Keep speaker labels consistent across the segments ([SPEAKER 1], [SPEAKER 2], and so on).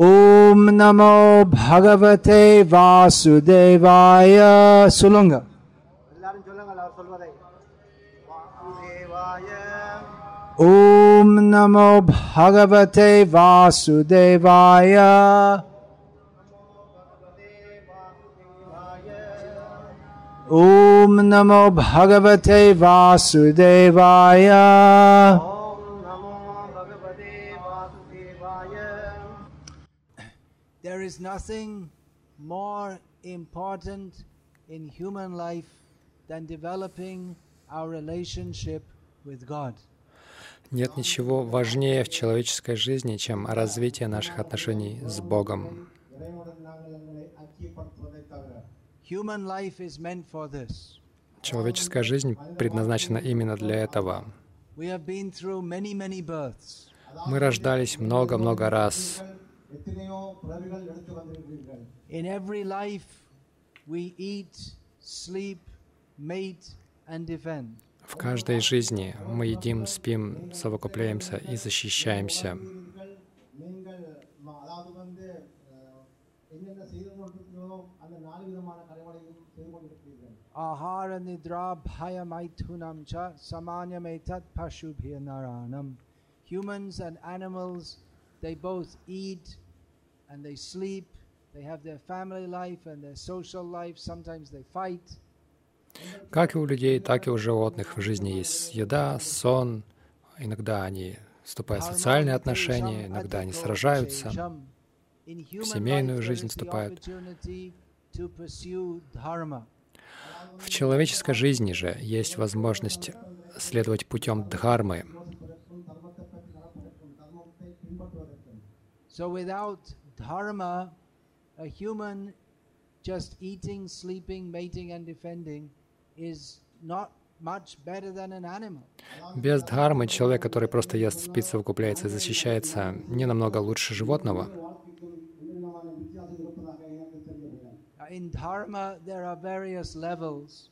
[SPEAKER 1] ओम नमो भगवते वासुदेवाय।
[SPEAKER 2] सुलुंग।
[SPEAKER 1] ओम नमो भगवते वासुदेवाय। ओम नमो भगवते वासुदेवाय। is nothing more important in human life than developing our relationship with God.
[SPEAKER 3] Нет ничего важнее в человеческой жизни, чем развитие наших отношений с Богом. Человеческая жизнь предназначена именно для этого. Мы рождались много-много раз.
[SPEAKER 1] In every life, we eat, sleep, mate, and defend.
[SPEAKER 3] В каждой жизни мы едим, спим, совокупляемся и защищаемся.
[SPEAKER 1] Ahara nidra bhaya cha samanya pashubhya naranam. Humans and animals, they both eat, and they sleep. They have their family life and their social life. Sometimes they fight.
[SPEAKER 3] Как и у людей, так и у животных в жизни есть еда, сон. Иногда они вступают в социальные отношения, иногда они сражаются.
[SPEAKER 1] В
[SPEAKER 3] семейную жизнь вступают. В человеческой жизни же есть возможность следовать путем дхармы.
[SPEAKER 1] Dharma, a human just eating, sleeping, mating and defending is not much better than an animal.
[SPEAKER 3] Без дхармы человек, который просто ест, спит, совокупляется и защищается, не намного лучше животного.
[SPEAKER 1] Uh, In dharma, there are various levels.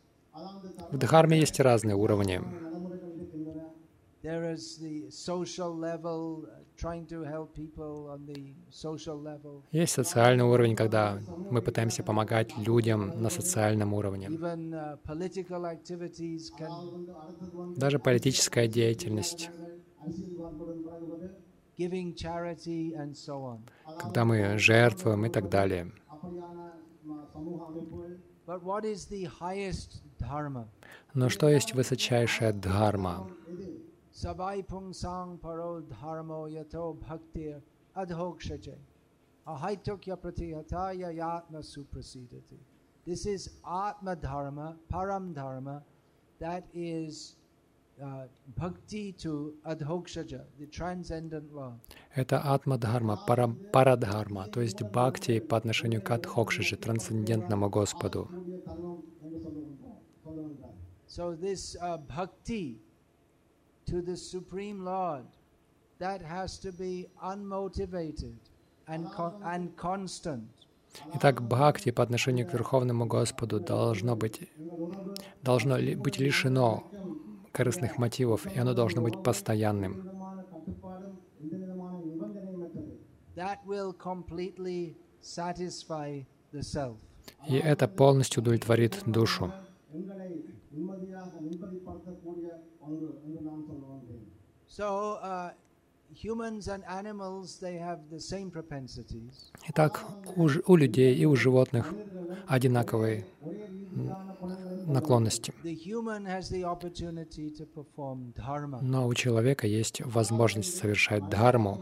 [SPEAKER 3] В дхарме есть разные уровни.
[SPEAKER 1] There is the social level, uh, trying to help people on the social level.
[SPEAKER 3] Есть социальный уровень, когда мы пытаемся помогать людям на социальном уровне.
[SPEAKER 1] Even uh, political activities can
[SPEAKER 3] Даже политическая деятельность,
[SPEAKER 1] giving charity and so on.
[SPEAKER 3] когда мы жертвуем и так далее.
[SPEAKER 1] But what is the highest dharma?
[SPEAKER 3] Но что есть высочайшая дхарма?
[SPEAKER 1] Sabai pungsang paro dharmo yato bhaktir adhokshaje ahaitukya pratihataya yatma suprasidati. This is Atma Dharma, Param Dharma, that is uh, bhakti to adhokshaja, the transcendent law.
[SPEAKER 3] Это атма-дхарма, пара- парадхарма, то есть бхакти по отношению к Адхокшиджи, трансцендентному Господу.
[SPEAKER 1] So this uh, bhakti to the Supreme Lord, that has to be unmotivated and, con- and constant.
[SPEAKER 3] Итак, бхакти по отношению к Верховному Господу должно быть, должно ли- быть лишено корыстных мотивов, и оно должно быть постоянным. И это полностью удовлетворит душу.
[SPEAKER 1] So, uh, humans and animals, they have the same propensities.
[SPEAKER 3] Итак, у, у людей и у животных одинаковые наклонности. Но у человека есть возможность совершать дхарму.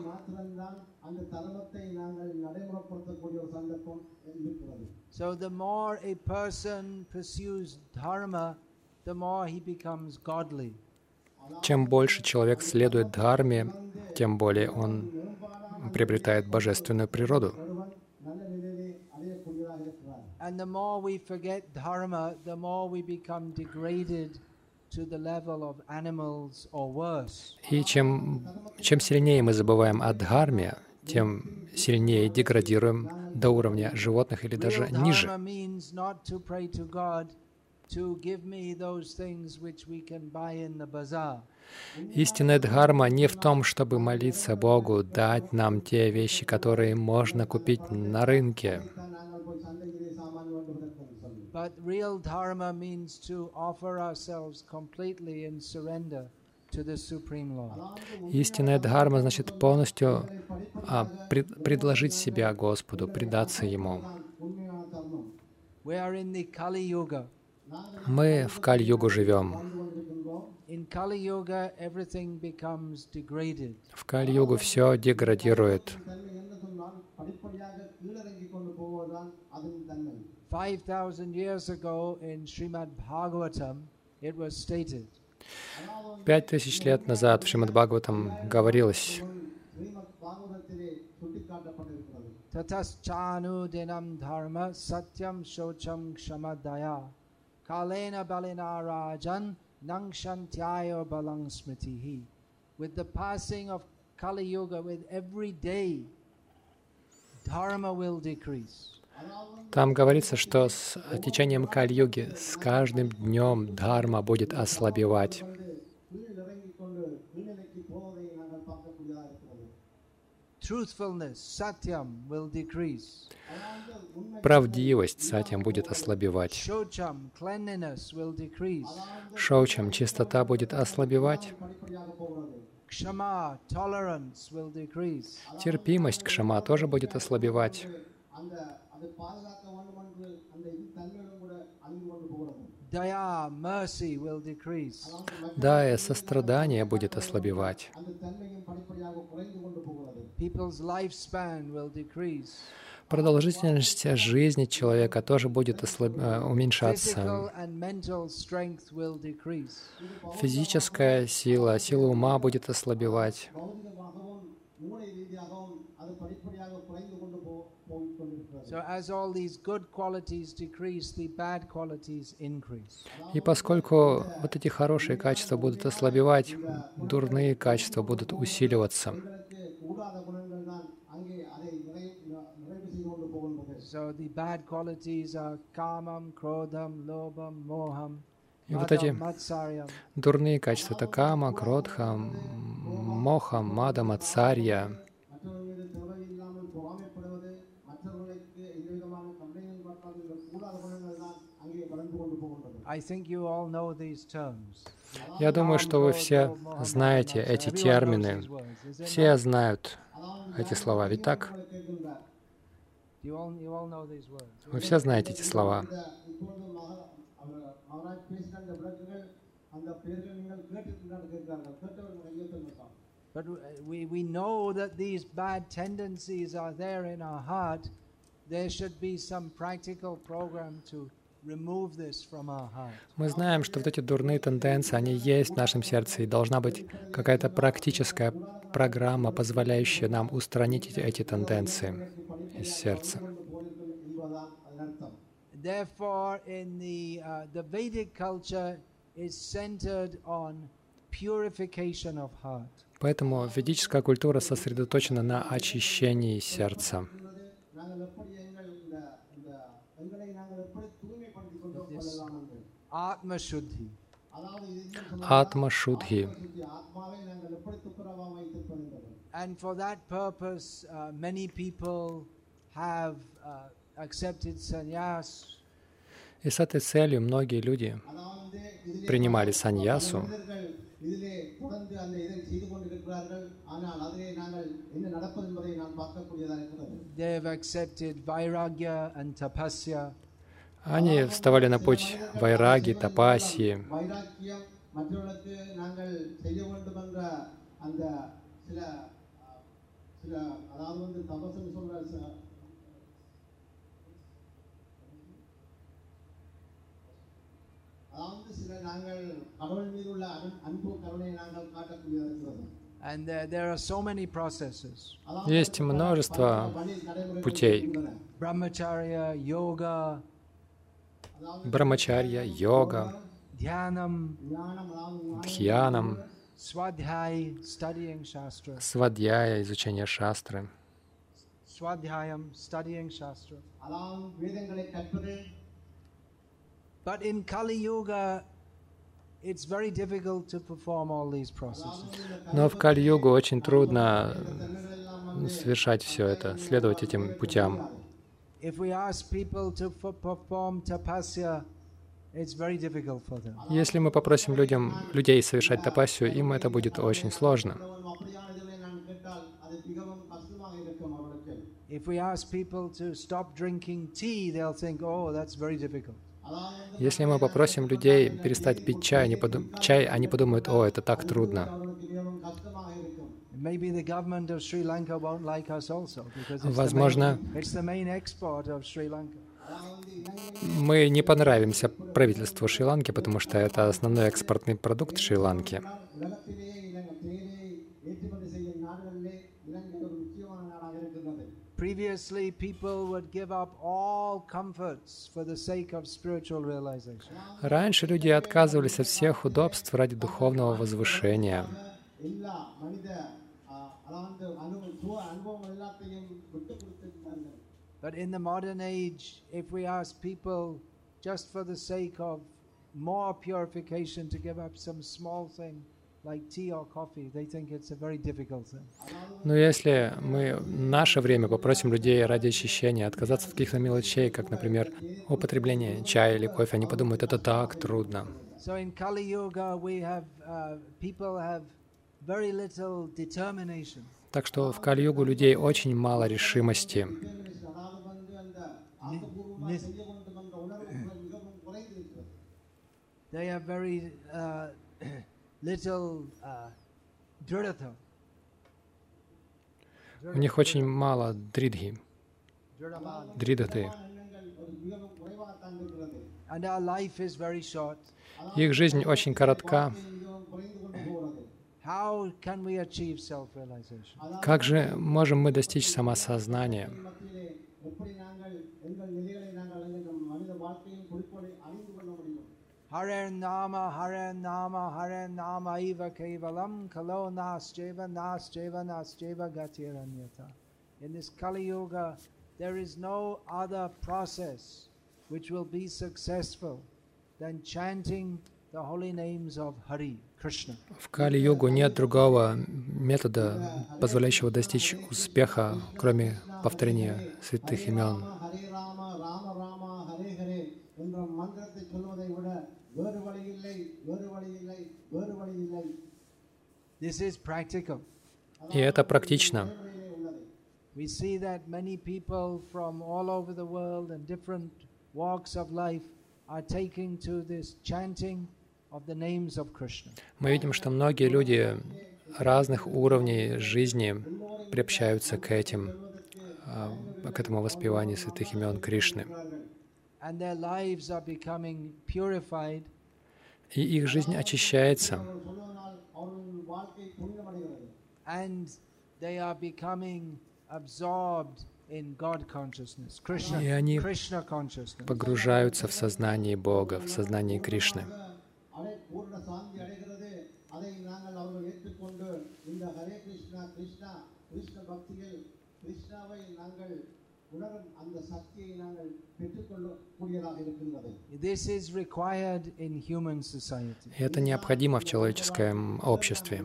[SPEAKER 1] So the more a person pursues dharma, the more he becomes godly.
[SPEAKER 3] Чем больше человек следует дхарме, тем более он приобретает божественную природу. И чем, чем сильнее мы забываем о дхарме, тем сильнее деградируем до уровня животных или даже ниже. Истинная дхарма не в том, чтобы молиться Богу, дать нам те вещи, которые можно купить на рынке.
[SPEAKER 1] But.
[SPEAKER 3] Истинная дхарма значит полностью а, пред, предложить себя Господу, предаться Ему.
[SPEAKER 1] We are in the Kali Yuga.
[SPEAKER 3] Мы в Кали-йогу живем. В Кали-йогу все деградирует. Пять тысяч лет назад в Шримад Бхагаватам говорилось,
[SPEAKER 2] Татас
[SPEAKER 1] чану денам дхарма сатям шочам кшамадая kalena balina rajan nangshantyaya balang smritihi. With the passing of Kali Yuga, with every day, dharma will decrease.
[SPEAKER 3] там говорится, что с течением Каль-юги с каждым днем дхарма будет ослабевать. Правдивость сатьям будет ослабевать. Шоучам чистота будет ослабевать. Терпимость к тоже будет ослабевать. Дая, сострадание будет ослабевать. Продолжительность жизни человека тоже будет ослаб... Э, уменьшаться. Физическая сила, сила ума будет ослабевать. И поскольку вот эти хорошие качества будут ослабевать, дурные качества будут усиливаться. И вот эти дурные качества, это кама, кродха, моха, мада, мацарья, Я думаю, что вы все знаете эти термины. Все знают эти слова, ведь так? Вы все знаете эти слова.
[SPEAKER 1] But uh, we, we know that these bad tendencies are there in our heart. There should be some practical program to
[SPEAKER 3] Мы знаем, что вот эти дурные тенденции, они есть в нашем сердце, и должна быть какая-то практическая программа, позволяющая нам устранить эти тенденции из сердца.
[SPEAKER 1] Therefore, in the, uh, the Vedic culture is centered on purification of heart.
[SPEAKER 3] Поэтому ведическая культура сосредоточена на очищении сердца.
[SPEAKER 2] Атма-шудхи. Атма-шудхи.
[SPEAKER 1] And for that purpose, uh, many people have uh, accepted sannyas.
[SPEAKER 3] И с этой целью многие люди
[SPEAKER 2] அதாவது இதிலே
[SPEAKER 3] принимали саньясу,
[SPEAKER 2] மனிதர்கள் இதிலே தொடர்ந்து அந்த இதை செய்து கொண்டிருக்கிறார்கள் ஆனால் அதிலே நாங்கள் என்ன நடப்பது என்பதை நாம் பார்க்கக்கூடியதாக இருக்கிறது
[SPEAKER 1] They have accepted vairagya and tapasya.
[SPEAKER 3] они вставали на путь вайраги, тапасии,
[SPEAKER 2] வைராக்கியம் மற்றவர்களுக்கு நாங்கள் செய்ய வேண்டும் என்ற அந்த சில அஹ், சில அதாவது வந்து தபசுன்னு சொல்ற அதாவது சில நாங்கள் கடவுள் மீது உள்ள அன்பு- அன்பு கருணையை நாங்கள் காட்டக்கூடியதாக இருக்கிறது
[SPEAKER 1] And there, there are so many processes
[SPEAKER 2] அதாவது
[SPEAKER 3] Есть множество
[SPEAKER 2] வழி நடைமுறைகள்
[SPEAKER 3] путей.
[SPEAKER 2] இருக்கின்றன.
[SPEAKER 1] brahmacharya, yoga,
[SPEAKER 2] அதாவது
[SPEAKER 3] брамачарья, йога,
[SPEAKER 1] dhyanam,
[SPEAKER 2] ஞானம் அதாவது ஞானம்
[SPEAKER 3] дхьянам,
[SPEAKER 1] swadhyay, studying shastra,
[SPEAKER 3] свадьяя, изучение шастры,
[SPEAKER 1] swadhyayam, But in Kali Yuga, it's very difficult to perform all these processes.
[SPEAKER 3] Но в Кали-йогу очень трудно совершать все это, следовать этим путям. Если мы попросим людям, людей совершать тапасию, им это будет очень сложно.
[SPEAKER 1] If we ask people to stop drinking tea, they'll think, oh, that's very difficult.
[SPEAKER 3] Если мы попросим людей перестать пить чай, они, подум... чай, они подумают, о, это так трудно. Возможно, мы не понравимся правительству Шри-Ланки, потому что это основной экспортный продукт Шри-Ланки.
[SPEAKER 1] Previously, people would give up all comforts for the sake of spiritual realization.
[SPEAKER 3] Раньше люди отказывались от всех удобств ради духовного возвышения.
[SPEAKER 1] But in the modern age, if we ask people just for the sake of more purification to give up some small thing,
[SPEAKER 3] Но если мы в наше время попросим людей ради очищения отказаться от каких-то мелочей, как, например, употребление чая или кофе, они подумают, это так трудно. Так что в Кали-югу людей очень мало решимости.
[SPEAKER 1] They are very, uh,
[SPEAKER 3] у них очень мало
[SPEAKER 1] дридхи,
[SPEAKER 3] дридаты. Их жизнь очень коротка. Как же можем мы достичь самосознания?
[SPEAKER 1] Hare Nama, Hare Nama, Hare Nama Iva Kevalam, Kalo Nas Jeva, Nas Jeva, Nas Jeva Gatiranyata. In this Kali Yuga, there is no other process which will be successful than chanting the holy names of Hari, Krishna.
[SPEAKER 3] В Кали-югу нет другого метода, позволяющего достичь успеха, кроме повторения святых имен.
[SPEAKER 2] வேறு வழி இல்லை வேறு வழி இல்லை வேறு வழி இல்லை
[SPEAKER 1] This is practical.
[SPEAKER 3] И это практично.
[SPEAKER 2] நடைமுறையிலே உள்ளது
[SPEAKER 1] We see that many people from all over the world and different walks of life are taking to this chanting of the names of Krishna.
[SPEAKER 3] Мы видим, что многие люди разных уровней жизни приобщаются к этим, а, к этому воспеванию святых имен Кришны. и их жизнь очищается. И они погружаются в сознание Бога, в сознание Кришны.
[SPEAKER 1] Krishna Krishna Krishna Bhaktigal Krishna Vai
[SPEAKER 3] Nangal это необходимо в человеческом обществе.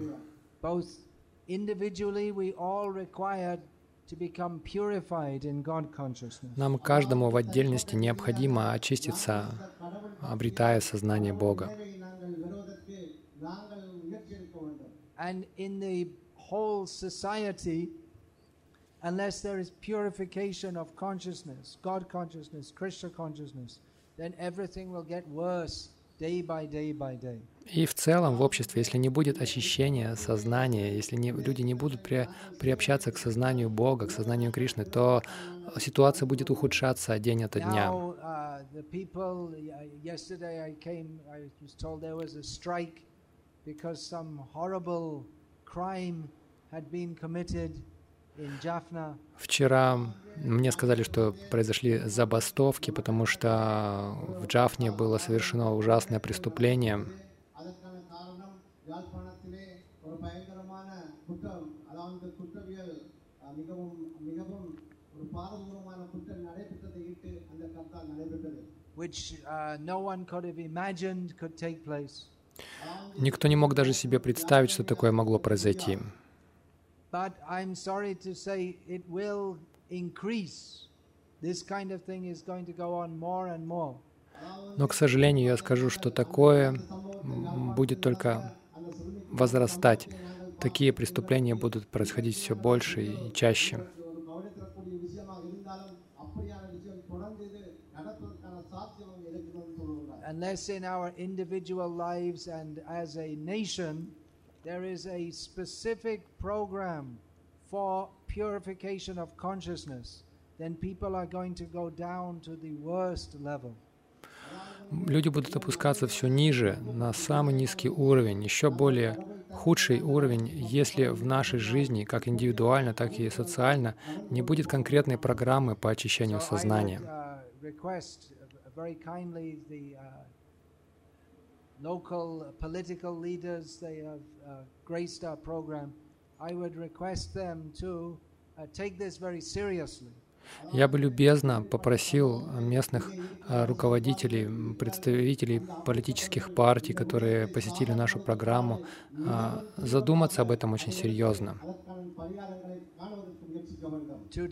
[SPEAKER 3] Нам каждому в отдельности необходимо очиститься, обретая сознание Бога.
[SPEAKER 1] And unless there is purification of consciousness, God consciousness, Krishna consciousness, then everything will get worse day by day by day.
[SPEAKER 3] И в целом в обществе, если не будет очищения сознания, если не, люди не будут при- приобщаться к сознанию Бога, к сознанию Кришны, то ситуация будет ухудшаться день ото дня.
[SPEAKER 1] Now, uh,
[SPEAKER 3] Вчера мне сказали, что произошли забастовки, потому что в Джафне было совершено ужасное преступление. Никто не мог даже себе представить, что такое могло произойти.
[SPEAKER 1] but I'm sorry to say it will increase. This kind of thing is going to go on more and more.
[SPEAKER 3] Но, к сожалению, я скажу, что такое будет только возрастать. Такие преступления будут происходить все больше и чаще.
[SPEAKER 1] Unless in our individual lives and as a nation, there is a specific program for purification of consciousness, then people are going to go down to the worst level.
[SPEAKER 3] Люди будут опускаться все ниже, на самый низкий уровень, еще более худший уровень, если в нашей жизни, как индивидуально, так и социально, не будет конкретной программы по очищению сознания.
[SPEAKER 1] uh, request uh, very kindly the uh, local political leaders, they have uh, graced our program. I would request them to uh, take this very seriously.
[SPEAKER 3] Я бы любезно попросил местных э, руководителей, представителей политических партий, которые посетили нашу программу, э, задуматься об этом очень серьезно.
[SPEAKER 1] To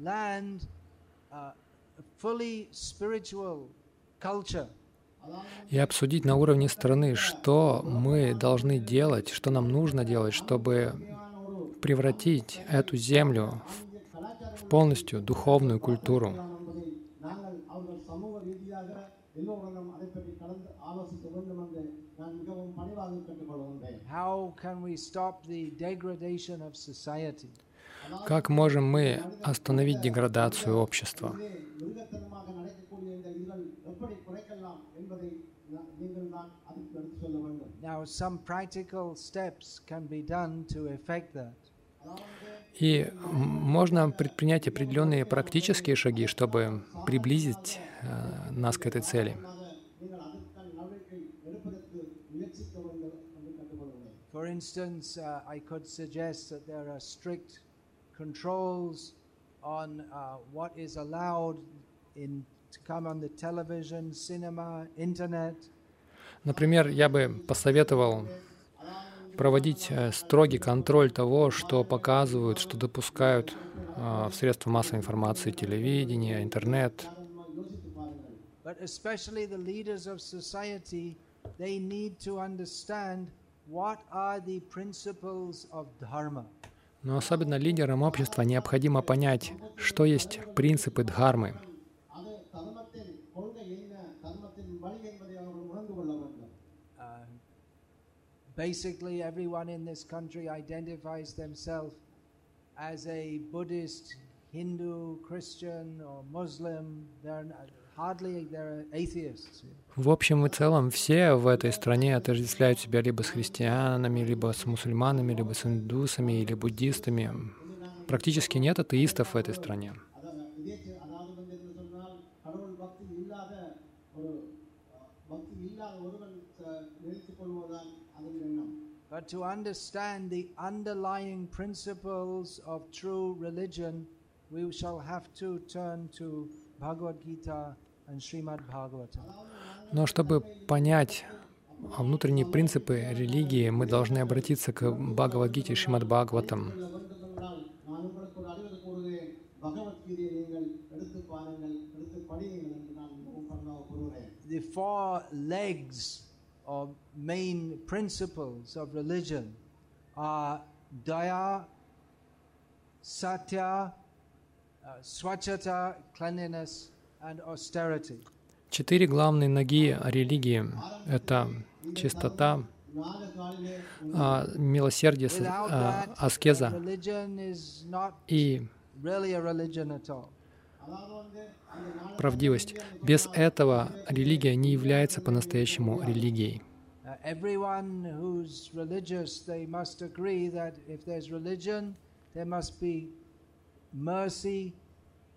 [SPEAKER 1] land, uh, fully spiritual culture.
[SPEAKER 3] И обсудить на уровне страны, что мы должны делать, что нам нужно делать, чтобы превратить эту землю в, полностью духовную культуру.
[SPEAKER 1] How can we stop the degradation of society?
[SPEAKER 3] Как можем мы остановить деградацию общества? И можно предпринять определенные практические шаги, чтобы приблизить э, нас к этой цели.
[SPEAKER 1] For instance, uh, I could suggest that there are strict controls on uh, what is allowed in to come on the television, cinema, internet.
[SPEAKER 3] Например, я бы посоветовал проводить э, строгий контроль того, что показывают, что допускают э, в средства массовой информации, телевидение, интернет.
[SPEAKER 1] But especially the leaders of society, they need to understand what are the principles of dharma.
[SPEAKER 3] Но особенно лидерам общества необходимо понять, что есть принципы дхармы.
[SPEAKER 1] Basically, everyone in this country identifies themselves as a Buddhist, Hindu, Christian, or Muslim. They're
[SPEAKER 3] в общем и целом, все в этой стране отождествляют себя либо с христианами, либо с мусульманами, либо с индусами или буддистами. Практически нет атеистов в этой стране.
[SPEAKER 1] But
[SPEAKER 3] но чтобы понять а, внутренние принципы религии, мы должны обратиться к Бхагавадгите и Шримад Бхагаватам.
[SPEAKER 1] The four legs or main principles of religion are daya, satya,
[SPEAKER 3] Четыре главные ноги религии — это чистота, а, милосердие, а, аскеза и правдивость. Без этого религия не является по-настоящему религией.
[SPEAKER 1] Religion, mercy,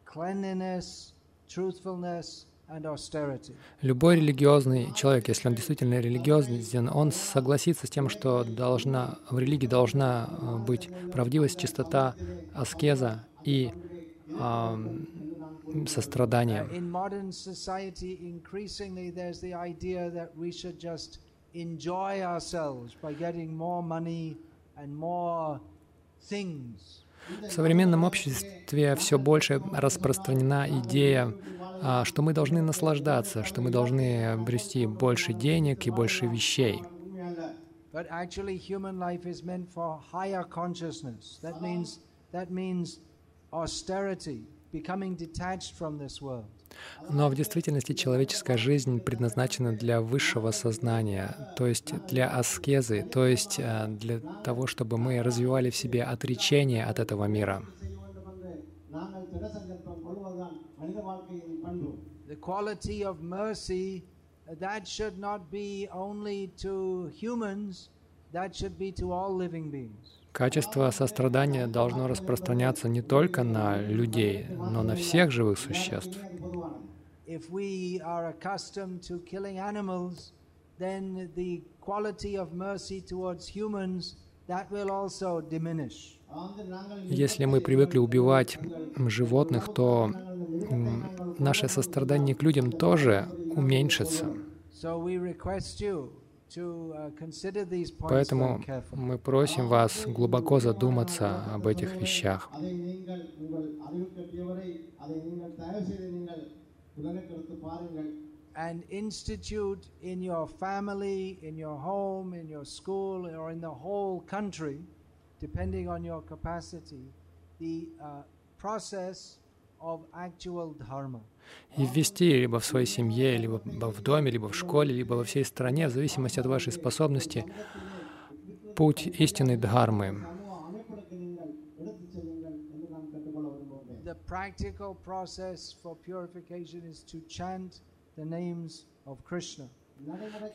[SPEAKER 1] cleanliness, truthfulness.
[SPEAKER 3] Любой религиозный человек, если он действительно религиозен, он согласится с тем, что должна, в религии должна э, быть правдивость, чистота, аскеза и ам, сострадание.
[SPEAKER 1] Enjoy ourselves by getting more money and more things.
[SPEAKER 3] В современном обществе все больше распространена идея, а, что мы должны наслаждаться, что мы должны обрести больше денег и больше вещей.
[SPEAKER 1] But actually, human life is meant for higher consciousness. That means that means austerity, becoming detached from this world.
[SPEAKER 3] Но в действительности человеческая жизнь предназначена для высшего сознания, то есть для аскезы, то есть э, для того, чтобы мы развивали в себе отречение от этого мира.
[SPEAKER 1] That should be to all living beings.
[SPEAKER 3] Качество сострадания должно распространяться не только на людей, но на всех живых существ. Если мы привыкли убивать животных, то наше сострадание к людям тоже уменьшится.
[SPEAKER 1] Uh,
[SPEAKER 3] Поэтому мы просим вас глубоко задуматься об этих вещах.
[SPEAKER 1] and institute in your family, in your home, in your school, or in the whole country, depending on your capacity, the uh, process
[SPEAKER 3] и ввести либо в своей семье, либо в доме, либо в школе, либо во всей стране, в зависимости от вашей способности, путь истинной дхармы.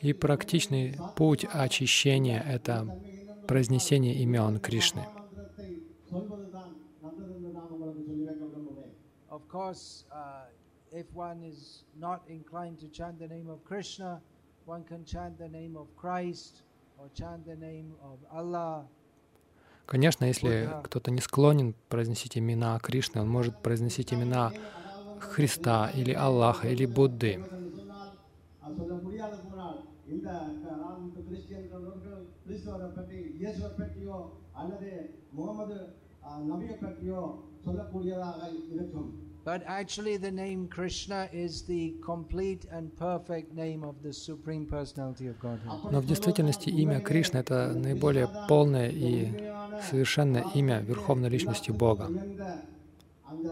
[SPEAKER 3] И практичный путь очищения — это произнесение имен Кришны.
[SPEAKER 1] Of course, uh, if one is not inclined to chant the name of Krishna, one can chant the name of Christ or chant the name of Allah.
[SPEAKER 3] Конечно, если кто-то не склонен произносить имена Кришны, он может произносить имена Христа или Аллаха или Будды.
[SPEAKER 2] என்று சொன்னால் அது சொல்ல முடியாது போனால் இந்த அதாவது இந்த கிறிஸ்டியன்கள் கிறிஸ்தவரை பற்றி இயேசுவை பற்றியோ அல்லது முகமது அஹ், நபியை பற்றியோ சொல்லக்கூடியதாக இருக்கும்
[SPEAKER 1] But actually, the name Krishna is the complete and perfect name of the Supreme Personality of Godhead.
[SPEAKER 3] Но в действительности имя Кришны — это наиболее полное и совершенное имя Верховной Личности Бога.
[SPEAKER 2] உயர்ந்த அந்த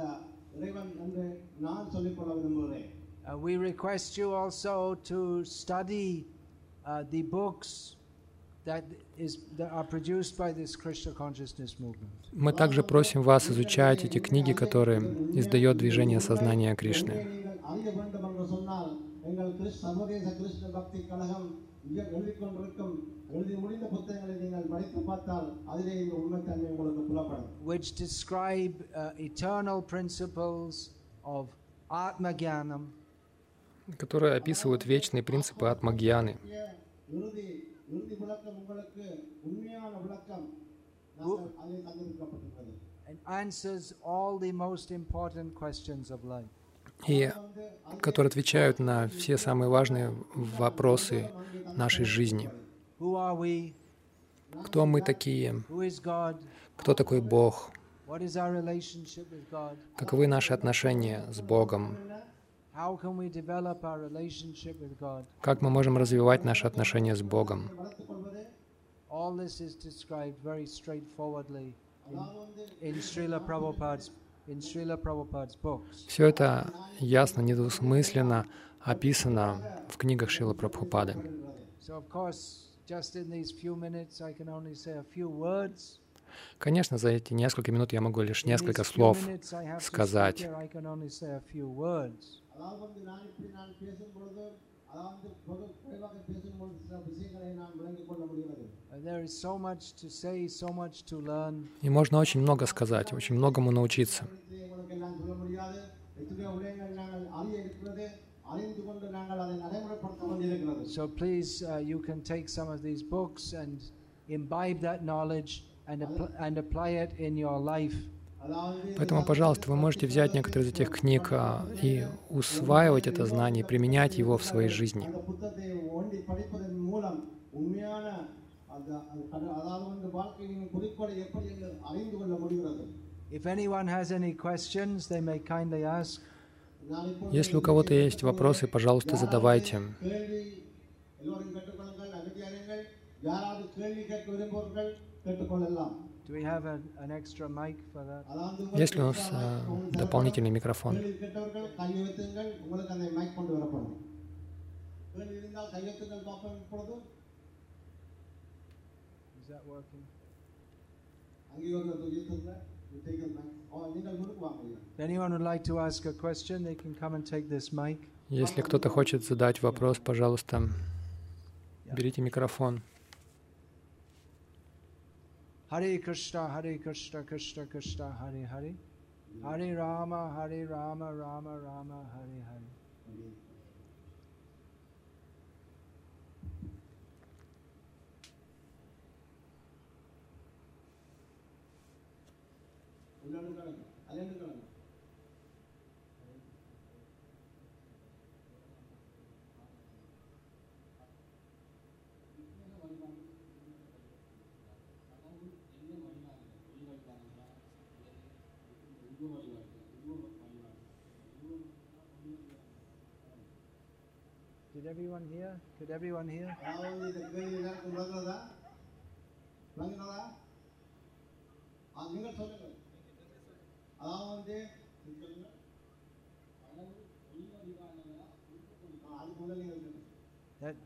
[SPEAKER 2] இறைவன் என்று நான் சொல்லிக்கொள்ள விரும்புகிறேன்
[SPEAKER 1] Uh, we request you also to study uh, the books
[SPEAKER 3] Мы также просим вас изучать эти книги, которые издает движение сознания Кришны.
[SPEAKER 1] Which describe uh, eternal principles of Atmagyanam,
[SPEAKER 3] которые описывают вечные принципы Атмагьяны
[SPEAKER 2] இறுதி இறுதி விளக்கம் உங்களுக்கு உண்மையான விளக்கம் நாங்கள் அதில் தந்திருக்கப்பட்டிருக்கிறது
[SPEAKER 1] and answers all the most important questions of life.
[SPEAKER 3] И которые отвечают на все самые важные вопросы нашей жизни.
[SPEAKER 1] Who are we?
[SPEAKER 3] Кто мы такие?
[SPEAKER 1] Who is God?
[SPEAKER 3] Кто такой Бог?
[SPEAKER 1] What is our relationship with God?
[SPEAKER 3] Каковы наши отношения с Богом? Как мы можем развивать наши отношения с Богом? Все это ясно, недвусмысленно описано в книгах Шрила Прабхупады. Конечно, за эти несколько минут я могу лишь несколько слов сказать.
[SPEAKER 1] speak here, I can only say a few words.
[SPEAKER 2] அதாவது வந்து நான் இப்படி நான் பேசும் பொழுது அதாவது பொது குறைவாக பேசும் பொழுது சில விஷயங்களை நான் விளங்கிக் கொள்ள முடிகிறது
[SPEAKER 1] Uh, there is so much to say, so much to learn.
[SPEAKER 3] И можно очень много сказать, очень многому научиться.
[SPEAKER 2] குறித்து உங்களுக்கு எல்லாம் சொல்ல முடியாது எத்தனையோ விடயங்கள் நாங்கள் அறிய இருக்கிறது அறிந்து கொண்டு நாங்கள் அதை நடைமுறைப்படுத்த வேண்டியிருக்கிறது
[SPEAKER 1] So please, uh, you can take some of these books and imbibe that knowledge and, appl- and apply it in your life.
[SPEAKER 2] அதாவது
[SPEAKER 3] Поэтому, пожалуйста, вы можете взять некоторые из этих книг а, и усваивать это знание, применять его в своей жизни.
[SPEAKER 2] அந்த புத்தகத்தை ஒண்டி படிப்பதன் மூலம் உண்மையான அந்த அந்த கட- அதாவது வந்து வாழ்க்கையின் குறிக்கோளை எப்படி என்று அறிந்து கொள்ள முடிகிறது
[SPEAKER 1] If anyone has any questions, they may kindly ask.
[SPEAKER 2] நான் இப்பொழுது
[SPEAKER 3] Если у кого-то есть вопросы, пожалуйста, задавайте.
[SPEAKER 2] கேள்வி எல்லோரும் கேட்டுக்கொள்ளுங்கள் அமைதியாருங்கள் யாராவது கேள்வி கேட்க விரும்புவர்கள் கேட்டுக்கொள்ளலாம்
[SPEAKER 3] есть ли у нас э, дополнительный микрофон? Если кто-то хочет задать вопрос, пожалуйста, берите микрофон.
[SPEAKER 1] हरे कृष्ण हरे कृष्ण कृष्ण कृष्ण हरे हरे हरे राम हरे राम राम
[SPEAKER 2] राम हरे हरे उल्लंघन
[SPEAKER 1] Did everyone hear? Could everyone hear?
[SPEAKER 2] அதாவது இந்த கேள்வி எல்லாருக்கும் விளங்குறதா விளங்குனதா ஆ, நீங்கள் சொல்லுங்கள் அதாவது வந்து நீங்க சொல்லுங்க. ஆ, அதுக்கு முதல்ல நீங்கள் சொல்லுங்க.
[SPEAKER 1] That,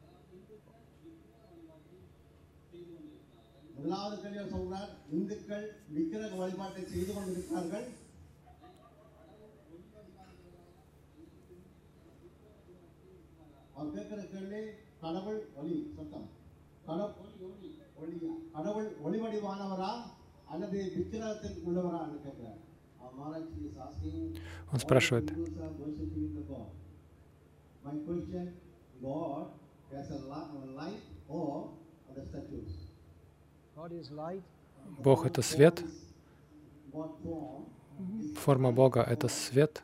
[SPEAKER 2] முதலாவது கேள்வியை சொல்றார் இந்துக்கள் விக்கிரக வழிபாட்டை செய்து கொண்டிருக்கிறார்கள் அவர் கேட்கிற கேள்வி கடவுள் ஒளி சத்தம் கடவுள் ஒளியா கடவுள் ஒளி வடிவானவரா அல்லது விக்கிரகத்தில் உள்ளவரா என்று கேட்கிறார் Maharaj is asking
[SPEAKER 3] Он спрашивает,
[SPEAKER 2] My question, God has a li- light or the statues?
[SPEAKER 1] God is light.
[SPEAKER 3] Бог — это свет,
[SPEAKER 2] What form
[SPEAKER 3] форма Бога — это свет,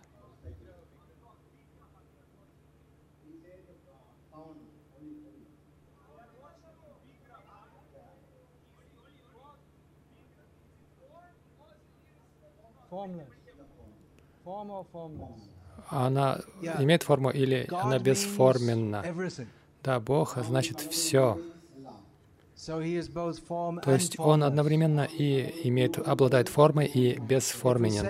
[SPEAKER 3] Она имеет форму или она бесформенна? Да, Бог значит все. То есть Он одновременно и имеет, обладает формой и бесформенен.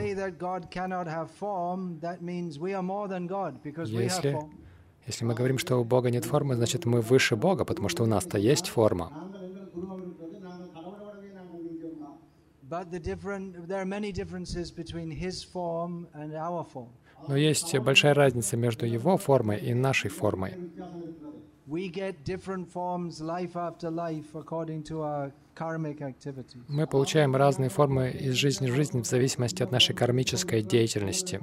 [SPEAKER 3] Если, если мы говорим, что у Бога нет формы, значит мы выше Бога, потому что у нас-то есть форма. Но есть большая разница между его формой и нашей формой. Мы получаем разные формы из жизни в жизнь в зависимости от нашей кармической деятельности.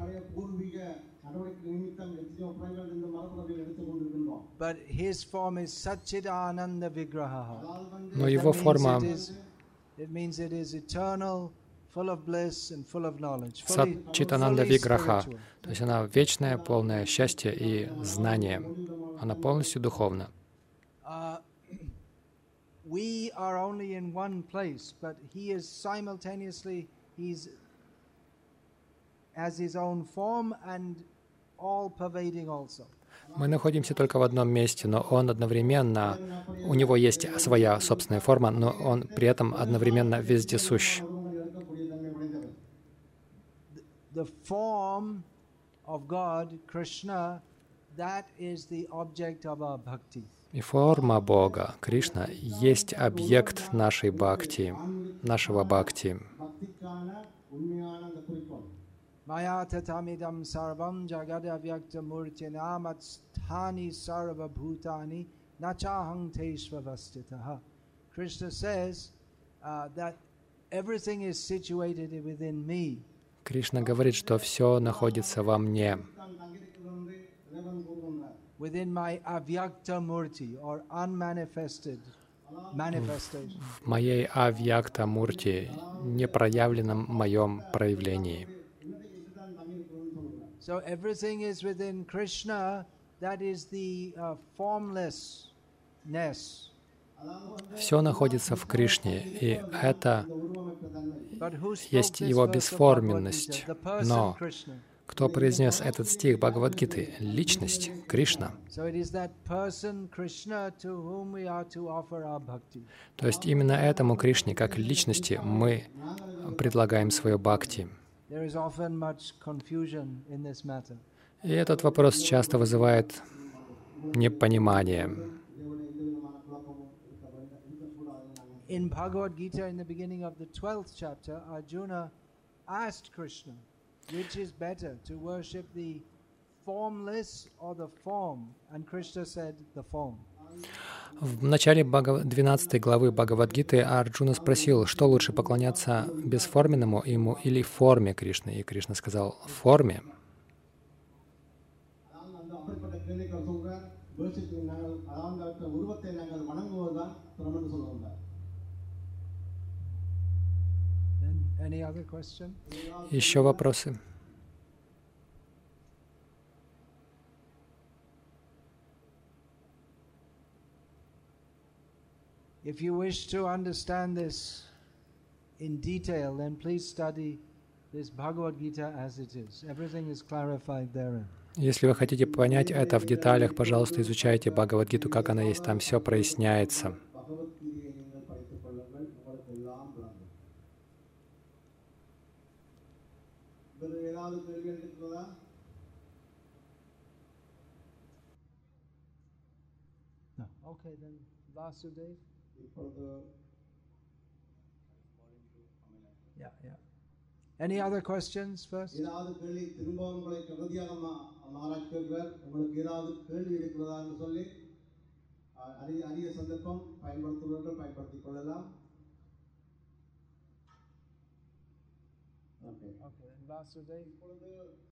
[SPEAKER 3] Но его форма
[SPEAKER 1] it is, it means it is eternal, full of bliss and full of knowledge. Fully,
[SPEAKER 3] Сат Читананда
[SPEAKER 1] fully
[SPEAKER 3] Виграха.
[SPEAKER 1] spiritual.
[SPEAKER 3] То есть она вечная, полная счастья и знания. Она полностью духовна.
[SPEAKER 1] Uh, we are only in one place, but he is simultaneously, he's has his own form and all pervading also.
[SPEAKER 3] Мы находимся только в одном месте, но он одновременно, у него есть своя собственная форма, но он при этом одновременно вездесущ. И форма Бога, Кришна, есть объект нашей бхакти, нашего бхакти.
[SPEAKER 1] Maya tatamidam sarvam jagada vyakta murtinamat sthani sarva bhutani nachahang teshvavastitaha. Krishna says uh, that everything is situated within me.
[SPEAKER 3] Кришна говорит, что все находится во мне.
[SPEAKER 1] Within my avyakta murti or unmanifested
[SPEAKER 3] в моей авьякта мурти, непроявленном моем проявлении.
[SPEAKER 1] So everything is within Krishna, that is the uh, formlessness.
[SPEAKER 3] Все находится в Кришне, и это есть его бесформенность. Но кто произнес этот стих Бхагавадгиты? Личность, Кришна. То есть именно этому Кришне, как личности, мы предлагаем свое бхакти.
[SPEAKER 1] There is often much confusion in this matter.
[SPEAKER 3] И этот вопрос часто вызывает непонимание.
[SPEAKER 1] In Bhagavad Gita, in the beginning of the 12th chapter, Arjuna asked Krishna, which is better, to worship the formless or the form? And Krishna said, the form.
[SPEAKER 3] В начале 12 главы Бхагавадгиты Арджуна спросил, что лучше поклоняться бесформенному ему или форме Кришны. И Кришна сказал «форме». Еще вопросы?
[SPEAKER 1] If you wish to understand this in detail, then please study this Bhagavad Gita as it is. Everything is clarified therein.
[SPEAKER 3] Если вы хотите понять это в деталях, пожалуйста, изучайте Бхагавадгиту, как она есть, там все проясняется.
[SPEAKER 1] No. Okay, then Vasudev.
[SPEAKER 2] இப்பொழுது
[SPEAKER 1] Yeah, yeah. Any other questions first?
[SPEAKER 2] ஏதாவது கேள்வி திரும்ப உங்களை கருதியாக மகாராஜ் கேட்கிறார் உங்களுக்கு ஏதாவது கேள்வி இருக்கிறதா என்று சொல்லி அஹ், அரிய அரிய சந்தர்ப்பம் பயன்படுத்துபவர்கள் பயன்படுத்திக் கொள்ளலாம் ஓகே
[SPEAKER 1] Okay, then Vasudev.
[SPEAKER 2] இப்பொழுது